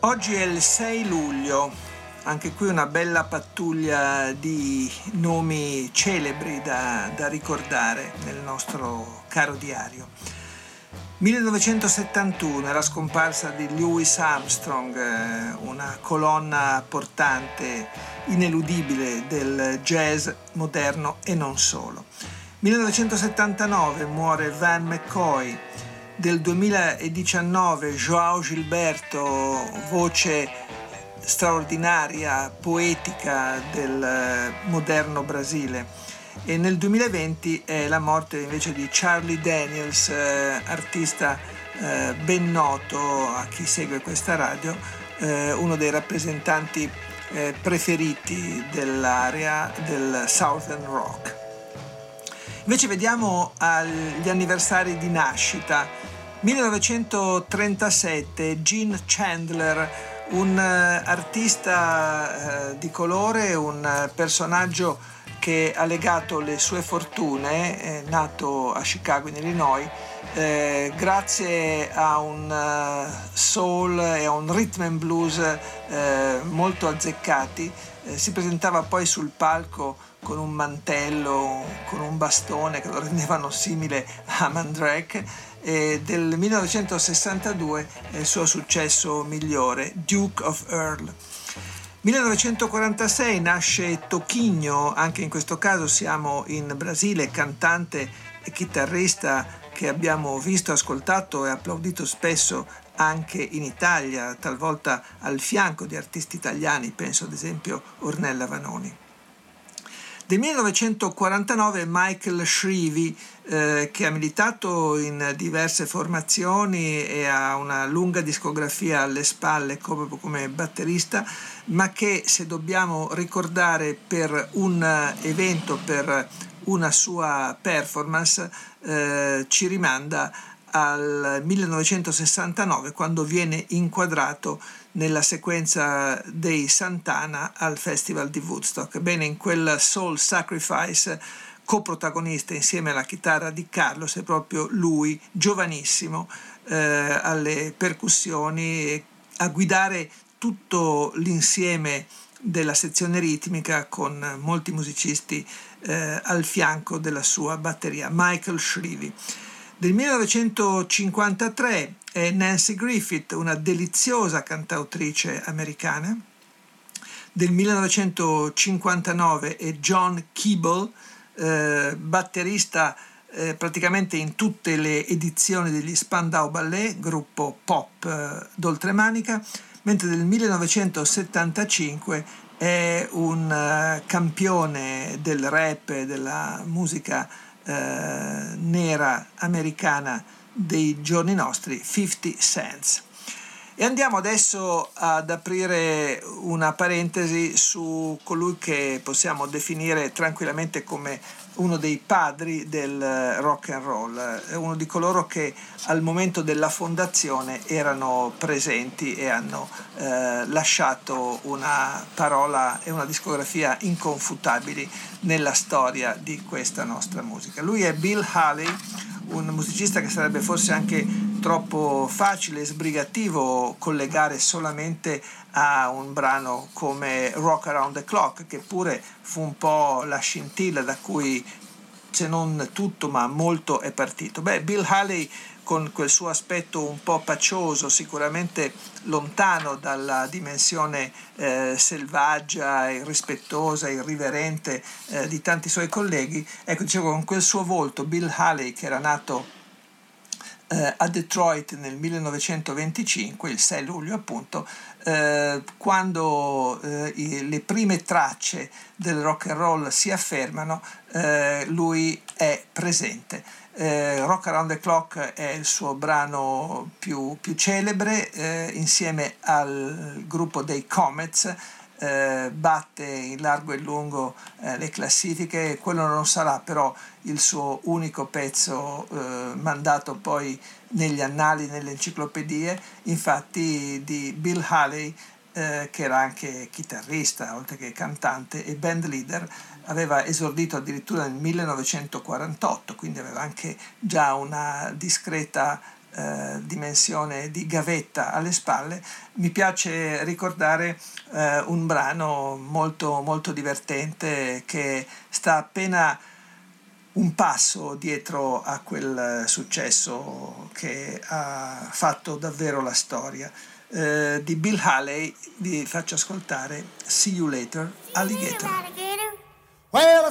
Oggi è il 6 luglio, anche qui una bella pattuglia di nomi celebri da, da ricordare nel nostro caro diario. 1971 è la scomparsa di Louis Armstrong, eh, una colonna portante, ineludibile del jazz moderno e non solo. 1979 muore Van McCoy, del 2019 Joao Gilberto, voce straordinaria, poetica del moderno Brasile. E nel 2020 è la morte invece di Charlie Daniels, eh, artista eh, ben noto a chi segue questa radio, eh, uno dei rappresentanti eh, preferiti dell'area del Southern Rock. Invece vediamo agli anniversari di nascita. 1937 Gene Chandler, un eh, artista eh, di colore, un personaggio che ha legato le sue fortune, nato a Chicago in Illinois, eh, grazie a un uh, soul e a un rhythm and blues eh, molto azzeccati, eh, si presentava poi sul palco con un mantello, con un bastone che lo rendevano simile a Mandrake e del 1962 è il suo successo migliore, Duke of Earl. 1946 nasce Toquinho, anche in questo caso siamo in Brasile, cantante e chitarrista che abbiamo visto, ascoltato e applaudito spesso anche in Italia, talvolta al fianco di artisti italiani, penso ad esempio Ornella Vanoni. Del 1949 Michael Shrivi, eh, che ha militato in diverse formazioni e ha una lunga discografia alle spalle come, come batterista, ma che se dobbiamo ricordare per un evento, per una sua performance, eh, ci rimanda al 1969 quando viene inquadrato nella sequenza dei Santana al Festival di Woodstock. Bene, in quel Soul Sacrifice coprotagonista insieme alla chitarra di Carlos è proprio lui, giovanissimo, eh, alle percussioni, a guidare tutto l'insieme della sezione ritmica con molti musicisti eh, al fianco della sua batteria, Michael Shrivey. Del 1953 è Nancy Griffith, una deliziosa cantautrice americana. Del 1959 è John Keeble, eh, batterista eh, praticamente in tutte le edizioni degli Spandau Ballet, gruppo pop eh, d'oltremanica, mentre del 1975 è un uh, campione del rap e della musica eh, nera americana dei giorni nostri, 50 Cents. E andiamo adesso ad aprire una parentesi su colui che possiamo definire tranquillamente come uno dei padri del rock and roll, uno di coloro che al momento della fondazione erano presenti e hanno eh, lasciato una parola e una discografia inconfutabili nella storia di questa nostra musica. Lui è Bill Haley, un musicista che sarebbe forse anche troppo facile e sbrigativo collegare solamente a un brano come Rock Around the Clock, che pure fu un po' la scintilla da cui se non tutto ma molto è partito. Beh, Bill Haley con quel suo aspetto un po' pacioso, sicuramente lontano dalla dimensione eh, selvaggia, irrispettosa, irriverente eh, di tanti suoi colleghi, ecco, dicevo, con quel suo volto, Bill Haley, che era nato eh, a Detroit nel 1925, il 6 luglio appunto, eh, quando eh, le prime tracce del rock and roll si affermano, eh, lui è presente. Eh, Rock Around the Clock è il suo brano più, più celebre, eh, insieme al gruppo dei Comets eh, batte in largo e lungo eh, le classifiche, quello non sarà però il suo unico pezzo eh, mandato poi negli annali, nelle enciclopedie, infatti di Bill Haley eh, che era anche chitarrista oltre che cantante e band leader, aveva esordito addirittura nel 1948, quindi aveva anche già una discreta eh, dimensione di gavetta alle spalle, mi piace ricordare eh, un brano molto, molto divertente che sta appena un passo dietro a quel successo che ha fatto davvero la storia. Eh, di Bill Haley vi faccio ascoltare See You Later, Alligator. Well,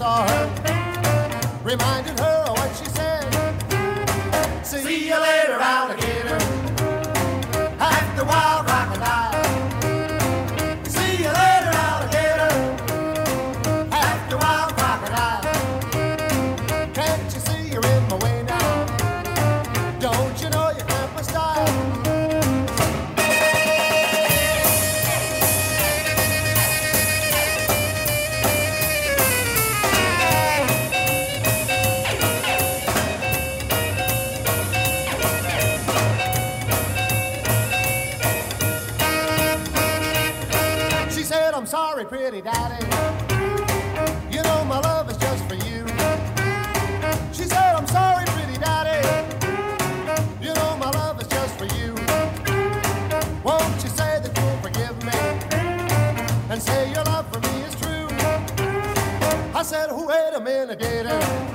saw her, reminded her pretty daddy. You know my love is just for you. She said, I'm sorry, pretty daddy. You know my love is just for you. Won't you say that you'll forgive me? And say your love for me is true. I said, wait a minute, gator.